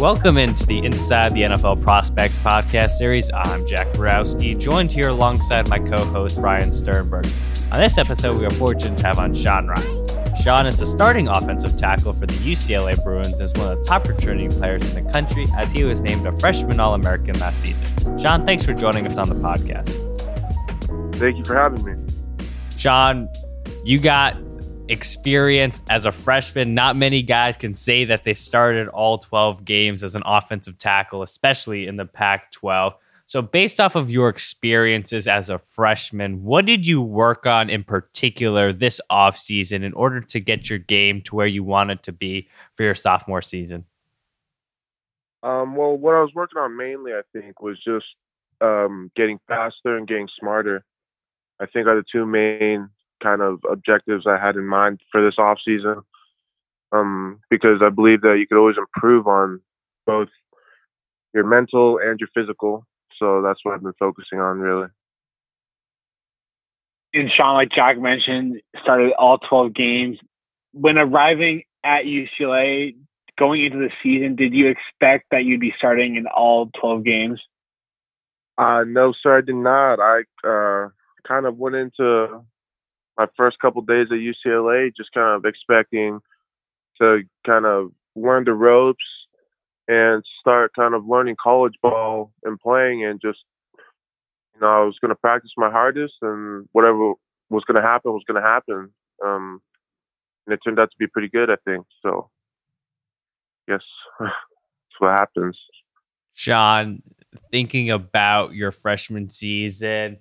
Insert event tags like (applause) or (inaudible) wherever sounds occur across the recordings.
Welcome into the Inside the NFL Prospects podcast series. I'm Jack Borowski, joined here alongside my co host, Brian Sternberg. On this episode, we are fortunate to have on Sean Rhyan. Sean is the starting offensive tackle for the UCLA Bruins and is one of the top returning players in the country as he was named a freshman All American last season. Sean, thanks for joining us on the podcast. Thank you for having me. Sean, you got experience as a freshman. Not many guys can say that they started all 12 games as an offensive tackle, especially in the Pac 12. So, based off of your experiences as a freshman, what did you work on in particular this offseason in order to get your game to where you want it to be for your sophomore season? Um, well, what I was working on mainly, I think, was just um, getting faster and getting smarter. I think are the two main kind of objectives I had in mind for this off season. Um, because I believe that you could always improve on both your mental and your physical. So that's what I've been focusing on really. And Sean, like Jack mentioned, started all 12 games. When arriving at UCLA, going into the season, did you expect that you'd be starting in all 12 games? Uh, no, sir, I did not. I uh, kind of went into my first couple days at UCLA, just kind of expecting to kind of learn the ropes and start kind of learning college ball and playing and just you know I was going to practice my hardest and whatever was going to happen was going to happen. Um and it turned out to be pretty good I think so. Yes (laughs) that's what happens. Sean thinking about your freshman season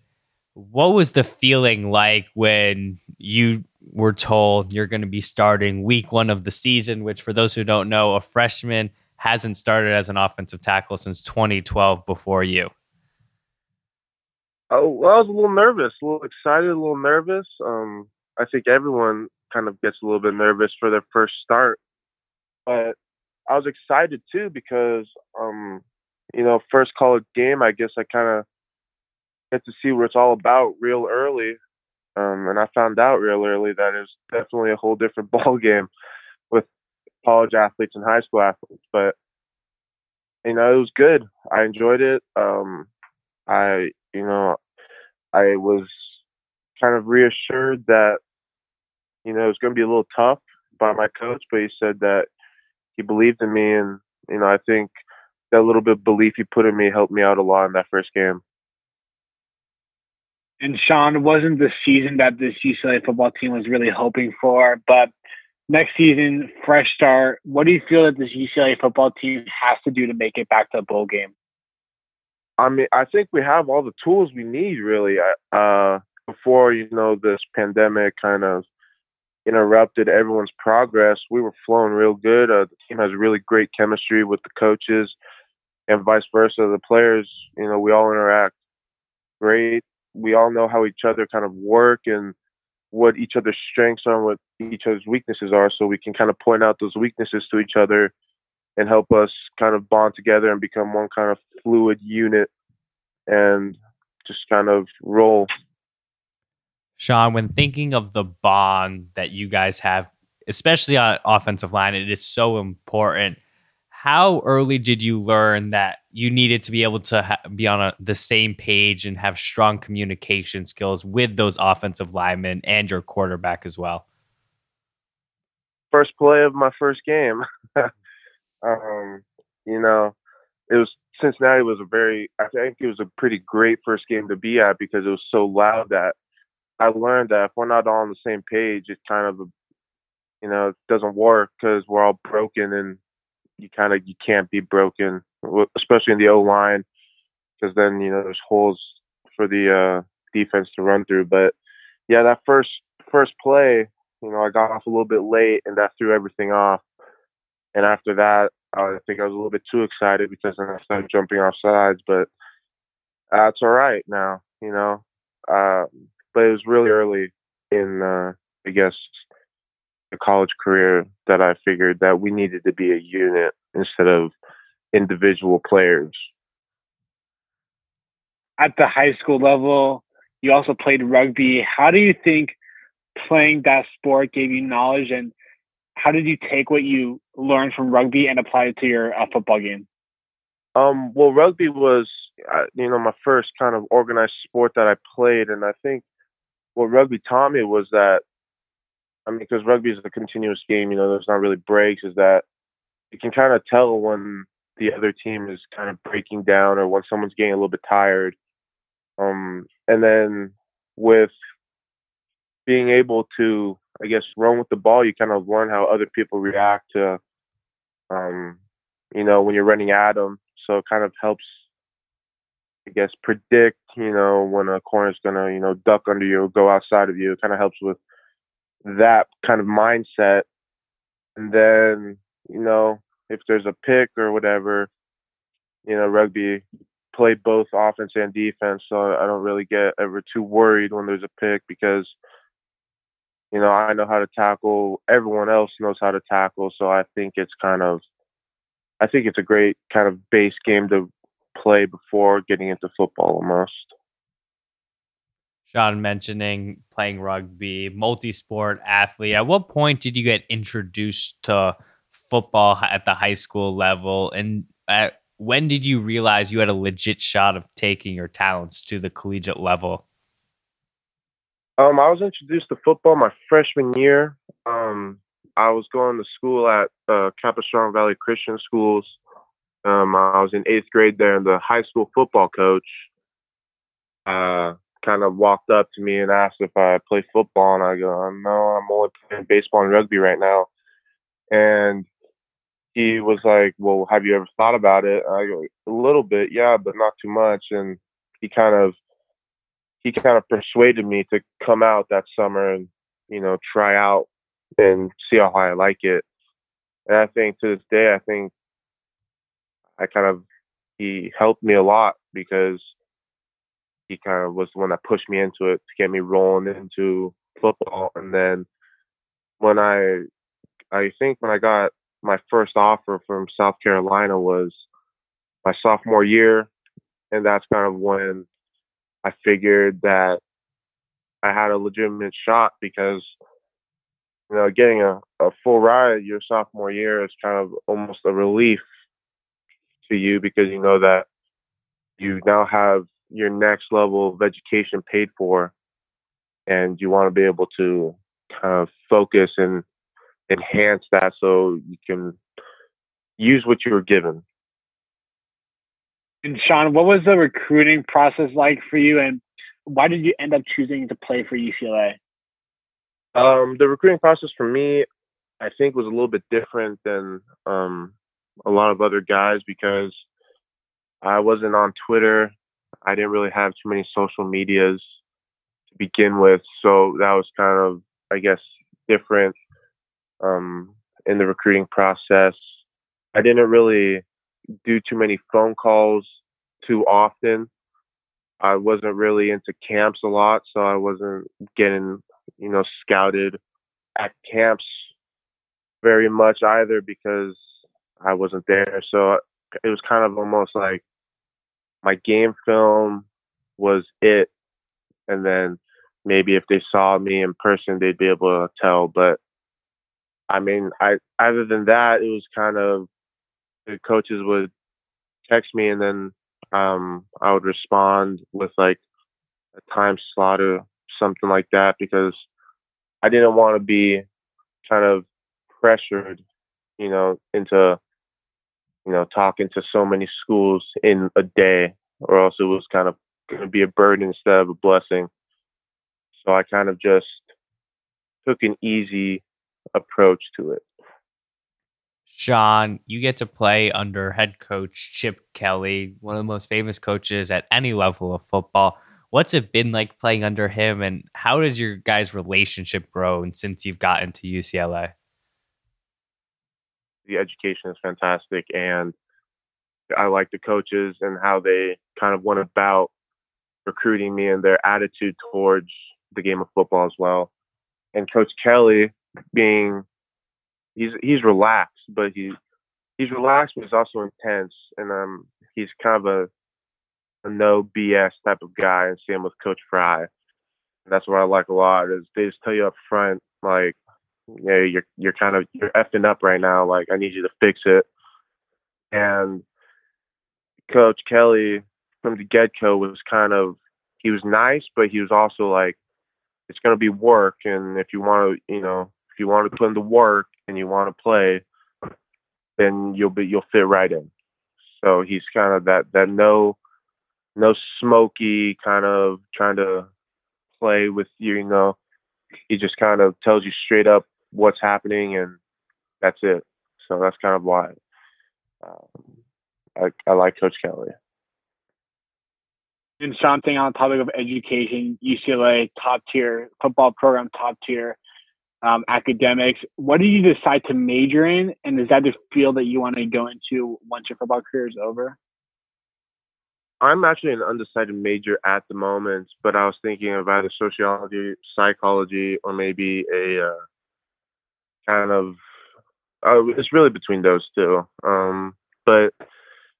what was the feeling like when you were told you're going to be starting week one of the season, which, for those who don't know, a freshman hasn't started as an offensive tackle since 2012 before you? Oh, well, I was a little nervous, a little excited, a little nervous. Um, I think everyone kind of gets a little bit nervous for their first start, but I was excited too because, um, you know, first college game. I guess I kind of get to see what it's all about real early. Um, and I found out real early that it's definitely a whole different (laughs) ball game with college athletes and high school athletes. But you know, it was good. I enjoyed it. Um, I, you know, I was kind of reassured that you know it was going to be a little tough by my coach, but he said that he believed in me, and you know, I think that little bit of belief he put in me helped me out a lot in that first game. And Sean wasn't the season that this UCLA football team was really hoping for, but next season, fresh start. What do you feel that this UCLA football team has to do to make it back to a bowl game? I mean, I think we have all the tools we need really. Uh, before you know this pandemic kind of interrupted everyone's progress, we were flowing real good. Uh, the team has really great chemistry with the coaches, and vice versa. The players, you know, we all interact great we all know how each other kind of work and what each other's strengths are and what each other's weaknesses are so we can kind of point out those weaknesses to each other and help us kind of bond together and become one kind of fluid unit and just kind of roll. Sean, when thinking of the bond that you guys have, especially on offensive line, it is so important how early did you learn that you needed to be able to ha- be on a, the same page and have strong communication skills with those offensive linemen and your quarterback as well? First play of my first game. (laughs) um, you know, it was Cincinnati was a very, I think it was a pretty great first game to be at because it was so loud that I learned that if we're not all on the same page, it's kind of a, you know, it doesn't work because we're all broken and you kind of you can't be broken, especially in the O line, because then you know there's holes for the uh, defense to run through. But yeah, that first first play, you know, I got off a little bit late, and that threw everything off. And after that, I think I was a little bit too excited because then I started jumping off sides. But that's uh, all right now, you know. Uh, but it was really early in, uh, I guess, a college career that I figured that we needed to be a unit instead of individual players. At the high school level, you also played rugby. How do you think playing that sport gave you knowledge and how did you take what you learned from rugby and apply it to your uh, football game? Um, well, rugby was, uh, you know, my first kind of organized sport that I played, and I think what rugby taught me was that, I mean, because rugby is a continuous game, you know, there's not really breaks. Is that you can kind of tell when the other team is kind of breaking down or when someone's getting a little bit tired. Um, and then with being able to, I guess, run with the ball, you kind of learn how other people react to, um, you know, when you're running at them. So it kind of helps, I guess, predict, you know, when a corner's gonna, you know, duck under you or go outside of you. It kind of helps with that kind of mindset. And then, you know, if there's a pick or whatever, you know, rugby play both offense and defense, so I don't really get ever too worried when there's a pick because you know, I know how to tackle, everyone else knows how to tackle, so I think it's kind of I think it's a great kind of base game to play before getting into football almost. Sean mentioning playing rugby, multi sport athlete. At what point did you get introduced to football at the high school level? And at, when did you realize you had a legit shot of taking your talents to the collegiate level? Um, I was introduced to football my freshman year. Um, I was going to school at uh, Capistrano Valley Christian Schools. Um, I was in eighth grade there, and the high school football coach uh, kind of walked up to me and asked if I play football, and I go, "No, I'm only playing baseball and rugby right now." And he was like, "Well, have you ever thought about it?" I go, "A little bit, yeah, but not too much." And he kind of he kind of persuaded me to come out that summer and you know try out and see how I like it. And I think to this day, I think I kind of he helped me a lot because he kind of was the one that pushed me into it to get me rolling into football. And then when I I think when I got my first offer from South Carolina was my sophomore year, and that's kind of when I figured that I had a legitimate shot because you know getting a, a full ride your sophomore year is kind of almost a relief to you because you know that you now have your next level of education paid for and you want to be able to kind of focus and enhance that so you can use what you were given. And Sean, what was the recruiting process like for you, and why did you end up choosing to play for UCLA? Um, the recruiting process for me, I think, was a little bit different than um, a lot of other guys because I wasn't on Twitter. I didn't really have too many social medias to begin with, so that was kind of, I guess, different um, in the recruiting process. I didn't really do too many phone calls too often. I wasn't really into camps a lot, so I wasn't getting, you know, scouted at camps very much either because I wasn't there. So it was kind of almost like my game film was it, and then maybe if they saw me in person, they'd be able to tell. But I mean, I other than that, it was kind of the coaches would text me and then um, I would respond with like a time slot or something like that because I didn't want to be kind of pressured, you know, into you know talking to so many schools in a day, or else it was kind of going to be a burden instead of a blessing. So I kind of just took an easy approach to it. Sean, you get to play under head coach Chip Kelly, one of the most famous coaches at any level of football. What's it been like playing under him, and how does your guys' relationship grown since you've gotten to UCLA? The education is fantastic, and I like the coaches and how they kind of went about recruiting me and their attitude towards the game of football as well. And Coach Kelly, being he's he's relaxed, but he he's relaxed, but he's also intense, and um he's kind of a, a no BS type of guy. And same with Coach Frye. That's what I like a lot is they just tell you up front like yeah, you're you're kind of you're effing up right now. Like I need you to fix it. And Coach Kelly from the get go was kind of he was nice, but he was also like, it's going to be work, and if you want to, you know, you want to put in the work and you want to play, then you'll be you'll fit right in. So he's kind of that that no no smoky kind of trying to play with you, you know. He just kind of tells you straight up what's happening and that's it. So that's kind of why um, I, I like Coach Kelly. And something on the topic of education, UCLA top tier football program, top tier um, academics. What did you decide to major in, and is that the field that you want to go into once your football career is over? I'm actually an undecided major at the moment, but I was thinking of either sociology, psychology, or maybe a uh, kind of. Uh, it's really between those two. Um, but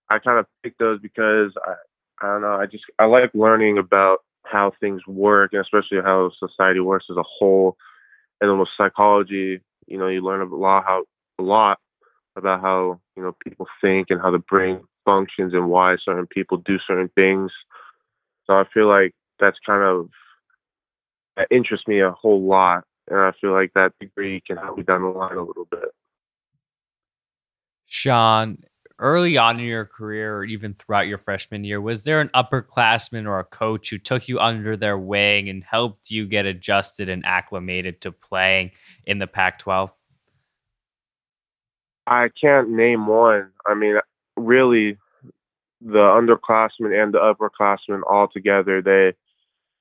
I kind of picked those because I, I don't know. I just I like learning about how things work, and especially how society works as a whole and with psychology, you know, you learn a lot how a lot about how you know people think and how the brain functions and why certain people do certain things. So I feel like that's kind of that interests me a whole lot, and I feel like that degree can help me down the line a little bit. Sean, early on in your career or even throughout your freshman year, was there an upperclassman or a coach who took you under their wing and helped you get adjusted and acclimated to playing in the Pac 12? I can't name one. I mean, really, the underclassmen and the upperclassmen all together, they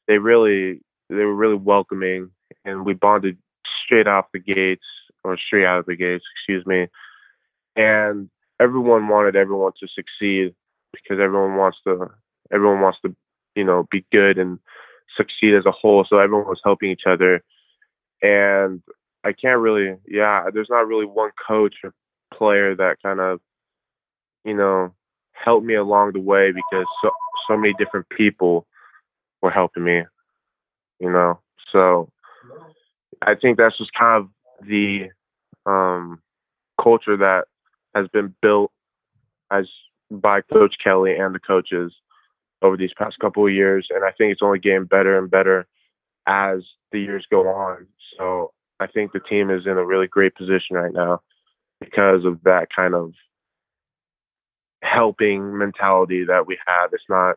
they really they were really welcoming, and we bonded straight off the gates or straight out of the gates, excuse me. And everyone wanted everyone to succeed because everyone wants to everyone wants to you know be good and succeed as a whole. So everyone was helping each other. And i can't really yeah there's not really one coach or player that kind of you know helped me along the way because so so many different people were helping me you know? So i think that's just kind of the um culture that has been built as by Coach Kelly and the coaches over these past couple of years, and I think it's only getting better and better as the years go on. So I think the team is in a really great position right now because of that kind of helping mentality that we have. It's not,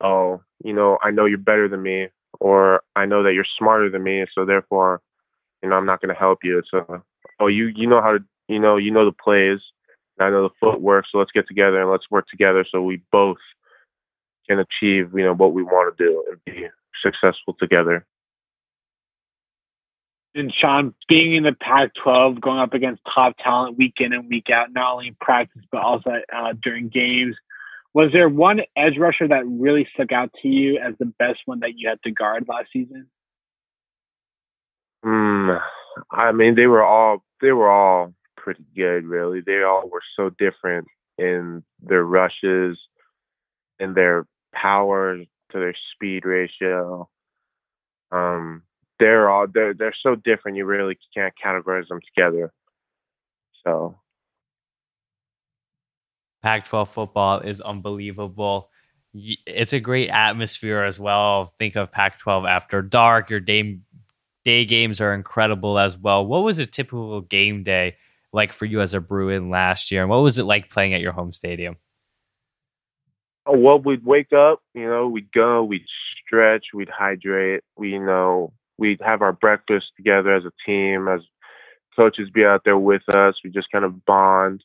oh, you know, I know you're better than me, or I know that you're smarter than me, so therefore, you know, I'm not going to help you. It's a, oh, you you know how to, you know, you know the plays. I know the footwork, so let's get together and let's work together so we both can achieve, you know, what we want to do and be successful together. And Sean, being in the Pac-12, going up against top talent week in and week out, not only in practice but also uh, during games, was there one edge rusher that really stuck out to you as the best one that you had to guard last season? Mm, I mean, they were all they were all pretty good, really. They all were so different in their rushes, in their power to their speed ratio. Um, they're all they're they're so different. You really can't categorize them together. So, Pac-12 football is unbelievable. It's a great atmosphere as well. Think of Pac-12 after dark. Your day day games are incredible as well. What was a typical game day like for you as a Bruin last year? And what was it like playing at your home stadium? Oh, well, we'd wake up, you know, we'd go, we'd stretch, we'd hydrate, we, you know, we'd have our breakfast together as a team, as coaches be out there with us. We just kind of bond.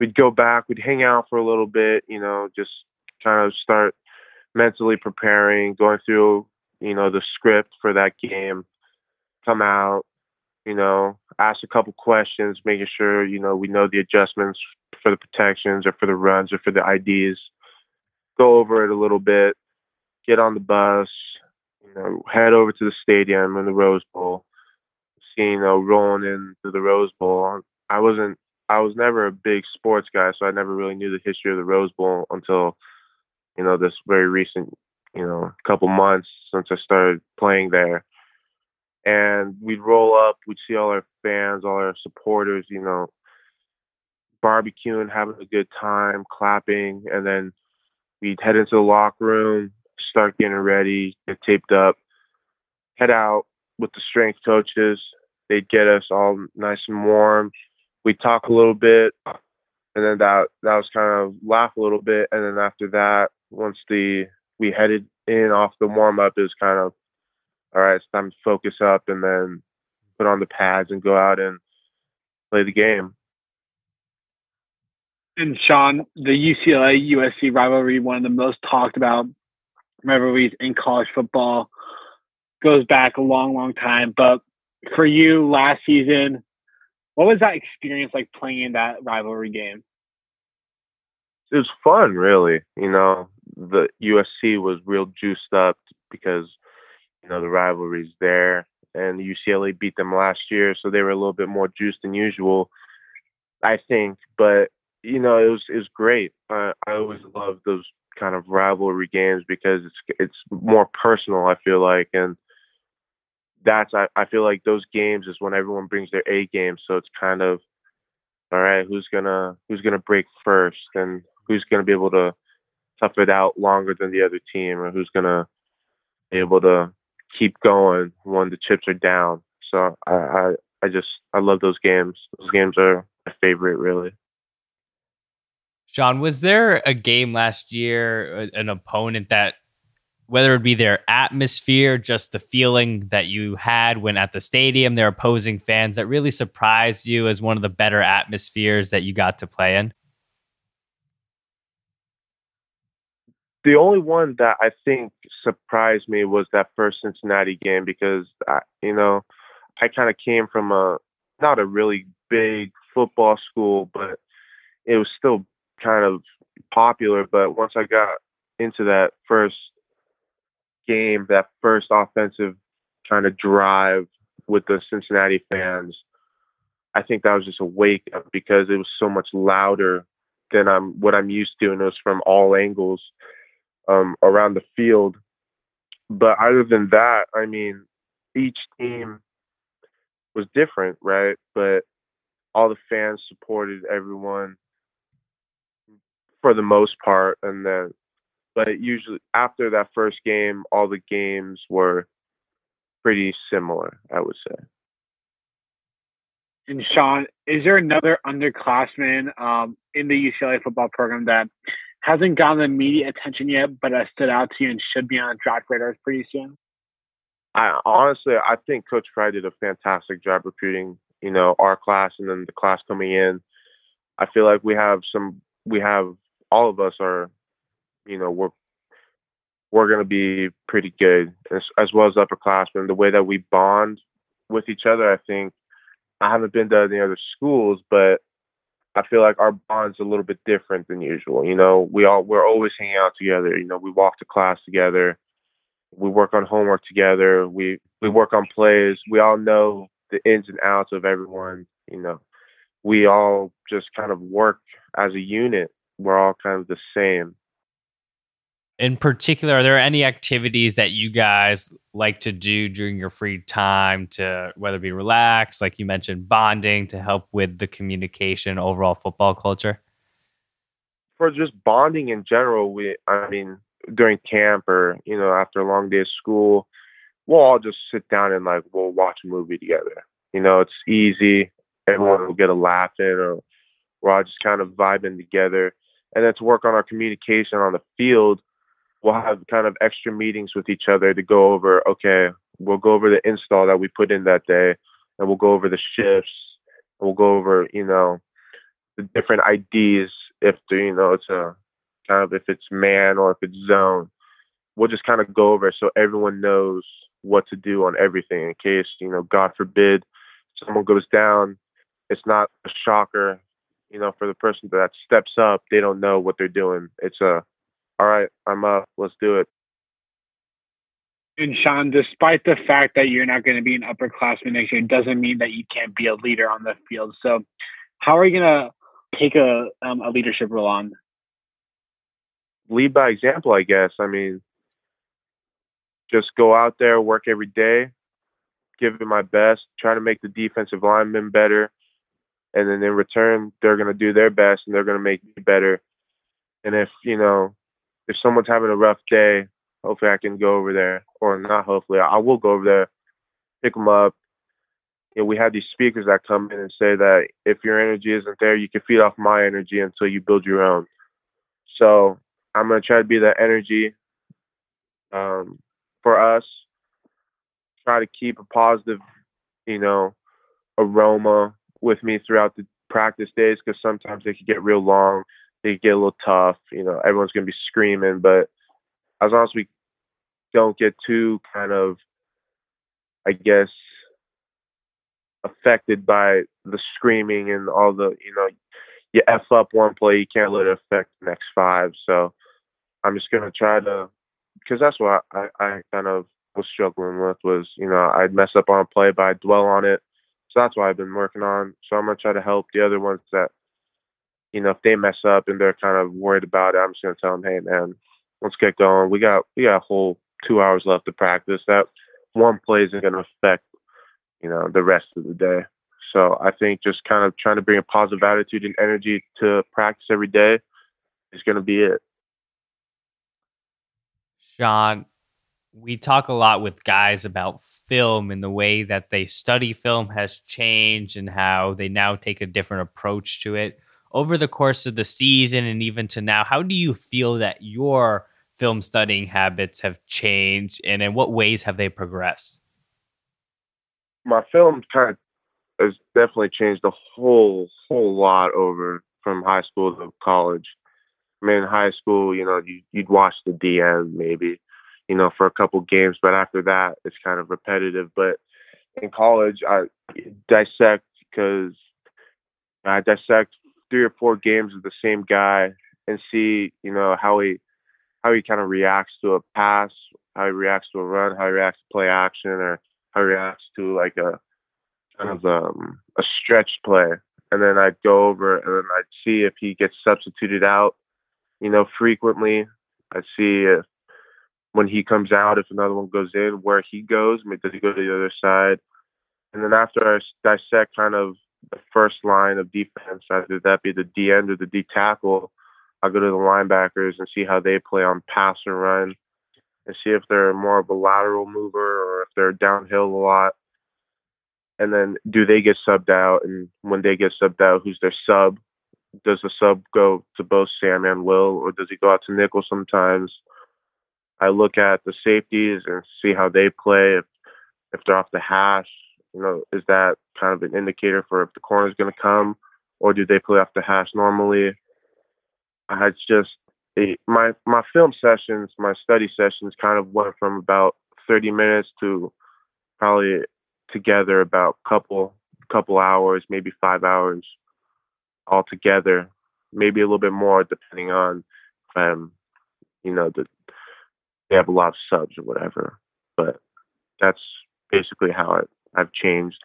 We'd go back, we'd hang out for a little bit, you know, just kind of start mentally preparing, going through, you know, the script for that game, come out, you know, ask a couple questions, making sure, you know, we know the adjustments for the protections or for the runs or for the IDs. Go over it a little bit, get on the bus, you know, head over to the stadium in the Rose Bowl. See, you know, rolling into the Rose Bowl. I wasn't I was never a big sports guy, so I never really knew the history of the Rose Bowl until, you know, this very recent, you know, couple months since I started playing there and we'd roll up, we'd see all our fans, all our supporters, you know, barbecuing, having a good time, clapping, and then we'd head into the locker room, start getting ready, get taped up, head out with the strength coaches. They'd get us all nice and warm. We'd talk a little bit, and then that that was kind of laugh a little bit, and then after that, once the we headed in off the warm up, it was kind of all right, it's time to focus up and then put on the pads and go out and play the game. And Sean, the UCLA USC rivalry, one of the most talked about rivalries in college football, goes back a long, long time. But for you last season, what was that experience like playing in that rivalry game? It was fun, really. You know, the USC was real juiced up because you know the rivalries there, and UCLA beat them last year, so they were a little bit more juiced than usual, I think. But you know, it was it was great. I I always love those kind of rivalry games because it's it's more personal. I feel like, and that's I, I feel like those games is when everyone brings their A game. So it's kind of all right, who's gonna who's gonna break first, and who's gonna be able to tough it out longer than the other team, or who's gonna be able to keep going when the chips are down. So I, I, I just I love those games. Those games are my favorite, really. Sean, was there a game last year, an opponent that, whether it be their atmosphere, just the feeling that you had when at the stadium, their opposing fans, that really surprised you as one of the better atmospheres that you got to play in? The only one that I think surprised me was that first Cincinnati game because I, you know I kind of came from a not a really big football school, but it was still kind of popular. But once I got into that first game, that first offensive kind of drive with the Cincinnati fans, I think that was just a wake up because it was so much louder than I'm what I'm used to, and it was from all angles um, around the field. But other than that, I mean, each team was different, right? But all the fans supported everyone for the most part, and then, but usually after that first game, all the games were pretty similar, I would say. And Sean, is there another underclassman um, in the UCLA football program that hasn't gotten the media attention yet, but has stood out to you and should be on draft radars pretty soon? I honestly, I think Coach Frye did a fantastic job recruiting. You know, our class and then the class coming in. I feel like we have some. We have all of us are, you know, we're we're going to be pretty good as, as well as upperclassmen. The way that we bond with each other, I think. I haven't been to any other schools, but I feel like our bond's a little bit different than usual. You know, we all we're always hanging out together. You know, we walk to class together, we work on homework together, we we work on plays. We all know the ins and outs of everyone. You know, we all just kind of work as a unit. We're all kind of the same in particular, are there any activities that you guys like to do during your free time to whether it be relax, like you mentioned, bonding to help with the communication, overall football culture? For just bonding in general, we, I mean, during camp or, you know, after a long day of school, we'll all just sit down and like, we'll watch a movie together. You know, it's easy. Everyone will get a laugh in or we're all just kind of vibing together. And then to work on our communication on the field, we'll have kind of extra meetings with each other to go over okay we'll go over the install that we put in that day and we'll go over the shifts we'll go over you know the different IDs if the, you know it's a kind of if it's man or if it's zone. We'll just kind of go over so everyone knows what to do on everything in case you know god forbid someone goes down it's not a shocker you know for the person that steps up they don't know what they're doing. It's a all right, I'm up. Let's do it. And Sean, despite the fact that you're not going to be an upperclassman next year, it doesn't mean that you can't be a leader on the field. So, how are you going to take a um, a leadership role on? Lead by example, I guess. I mean, just go out there, work every day, give it my best, try to make the defensive linemen better, and then in return, they're going to do their best and they're going to make me better. And if you know, if someone's having a rough day, hopefully I can go over there, or not. Hopefully, I will go over there, pick them up. You know, we have these speakers that come in and say that if your energy isn't there, you can feed off my energy until you build your own. So I'm gonna try to be that energy um, for us. Try to keep a positive, you know, aroma with me throughout the practice days because sometimes they could get real long. They get a little tough. You know, everyone's gonna be screaming, but as long as we don't get too kind of, I guess, affected by the screaming and all the, you know, you f up one play, you can't let it affect the next five. So I'm just gonna try to, because that's what I, I kind of was struggling with was, you know, I'd mess up on a play, but I'd dwell on it. So that's what I've been working on. So I'm gonna try to help the other ones that, you know, if they mess up and they're kind of worried about it, I'm just gonna tell them, hey man, let's get going. We got we got a whole two hours left to practice. That one play isn't gonna affect, you know, the rest of the day. So I think just kind of trying to bring a positive attitude and energy to practice every day is gonna be it. Sean, we talk a lot with guys about film and the way that they study film has changed and how they now take a different approach to it. Over the course of the season and even to now, how do you feel that your film studying habits have changed and in what ways have they progressed? My film kind of has definitely changed a whole, whole lot over from high school to college. I mean, in high school, you know, you, you'd watch the DN maybe, you know, for a couple games, but after that, it's kind of repetitive. But in college, I dissect because I dissect three or four games of the same guy and see, you know, how he how he kind of reacts to a pass, how he reacts to a run, how he reacts to play action, or how he reacts to like a kind of um, a stretch play. And then I'd go over and then I'd see if he gets substituted out you know, frequently. I'd see if when he comes out, if another one goes in, where he goes. Does he go to the other side? And then after I dissect kind of the first line of defense, either that be the D end or the D tackle, I'll go to the linebackers and see how they play on pass or run and see if they're more of a lateral mover or if they're downhill a lot. And then do they get subbed out? And when they get subbed out, who's their sub? does the sub go to both Sam and Will, or does he go out to nickel sometimes? I look at the safeties and see how they play. If if they're off the hash, you know, is that kind of an indicator for if the corner is going to come, or do they play off the hash normally? I just it, my my film sessions, my study sessions, kind of went from about 30 minutes to probably together about couple couple hours, maybe five hours altogether, maybe a little bit more depending on, um, you know, the, they have a lot of subs or whatever. But that's basically how it, I've changed.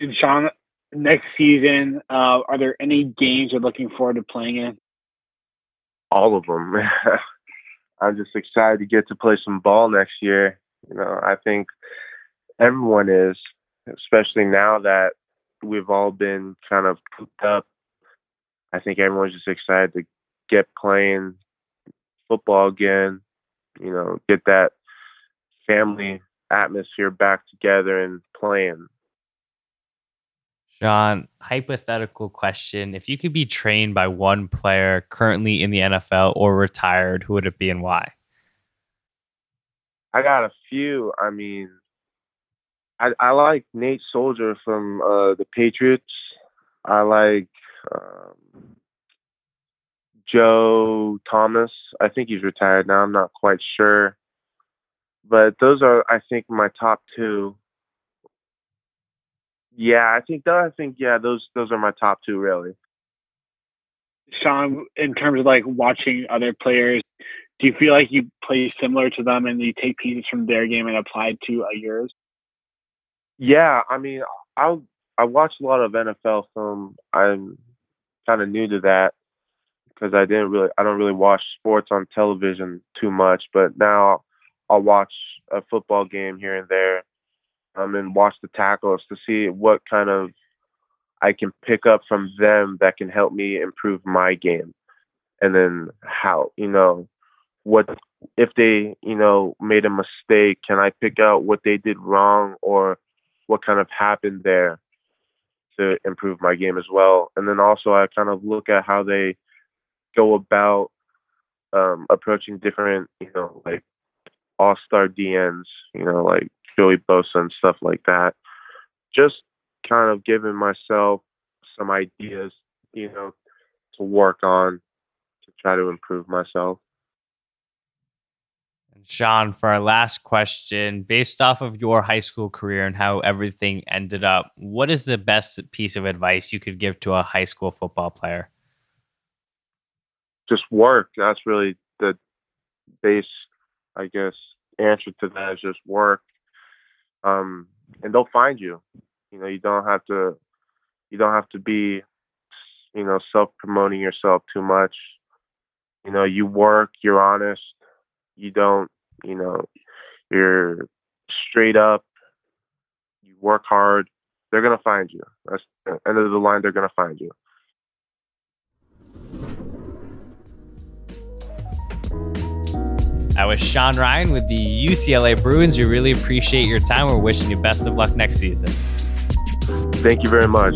And Sean, next season, uh, are there any games you're looking forward to playing in? All of them. (laughs) I'm just excited to get to play some ball next year. You know, I think everyone is, especially now that we've all been kind of cooped up. I think everyone's just excited to get playing football again, you know, get that family atmosphere back together and playing. Sean, hypothetical question. If you could be trained by one player currently in the NFL or retired, who would it be and why? I got a few. I mean, I, I like Nate Solder from uh, the Patriots. I like um, Joe Thomas. I think he's retired now. I'm not quite sure, but those are I think my top two. Yeah, I think that I think yeah those those are my top two really. Sean, in terms of like watching other players, do you feel like you play similar to them and you take pieces from their game and apply to uh, yours? Yeah, I mean, I I watch a lot of NFL film. I'm kind of new to that because I didn't really I don't really watch sports on television too much, but now I'll watch a football game here and there. um, and watch the tackles to see what kind of I can pick up from them that can help me improve my game. And then how, you know, what if they, you know, made a mistake, can I pick out what they did wrong or what kind of happened there to improve my game as well. And then also I kind of look at how they go about um, approaching different, you know, like all star DNs, you know, like Joey Bosa and stuff like that. Just kind of giving myself some ideas, you know, to work on to try to improve myself. And Sean, for our last question, based off of your high school career and how everything ended up, what is the best piece of advice you could give to a high school football player? Just work. That's really the base, I guess, answer to that is just work. Um, and they'll find you. You know, you don't have to you don't have to be you know self promoting yourself too much. You know, you work, you're honest, you don't, you know, you're straight up, you work hard, they're gonna find you. That's the end of the line, they're gonna find you. That was Sean Rhyan with the UCLA Bruins. We really appreciate your time. We're wishing you best of luck next season. Thank you very much.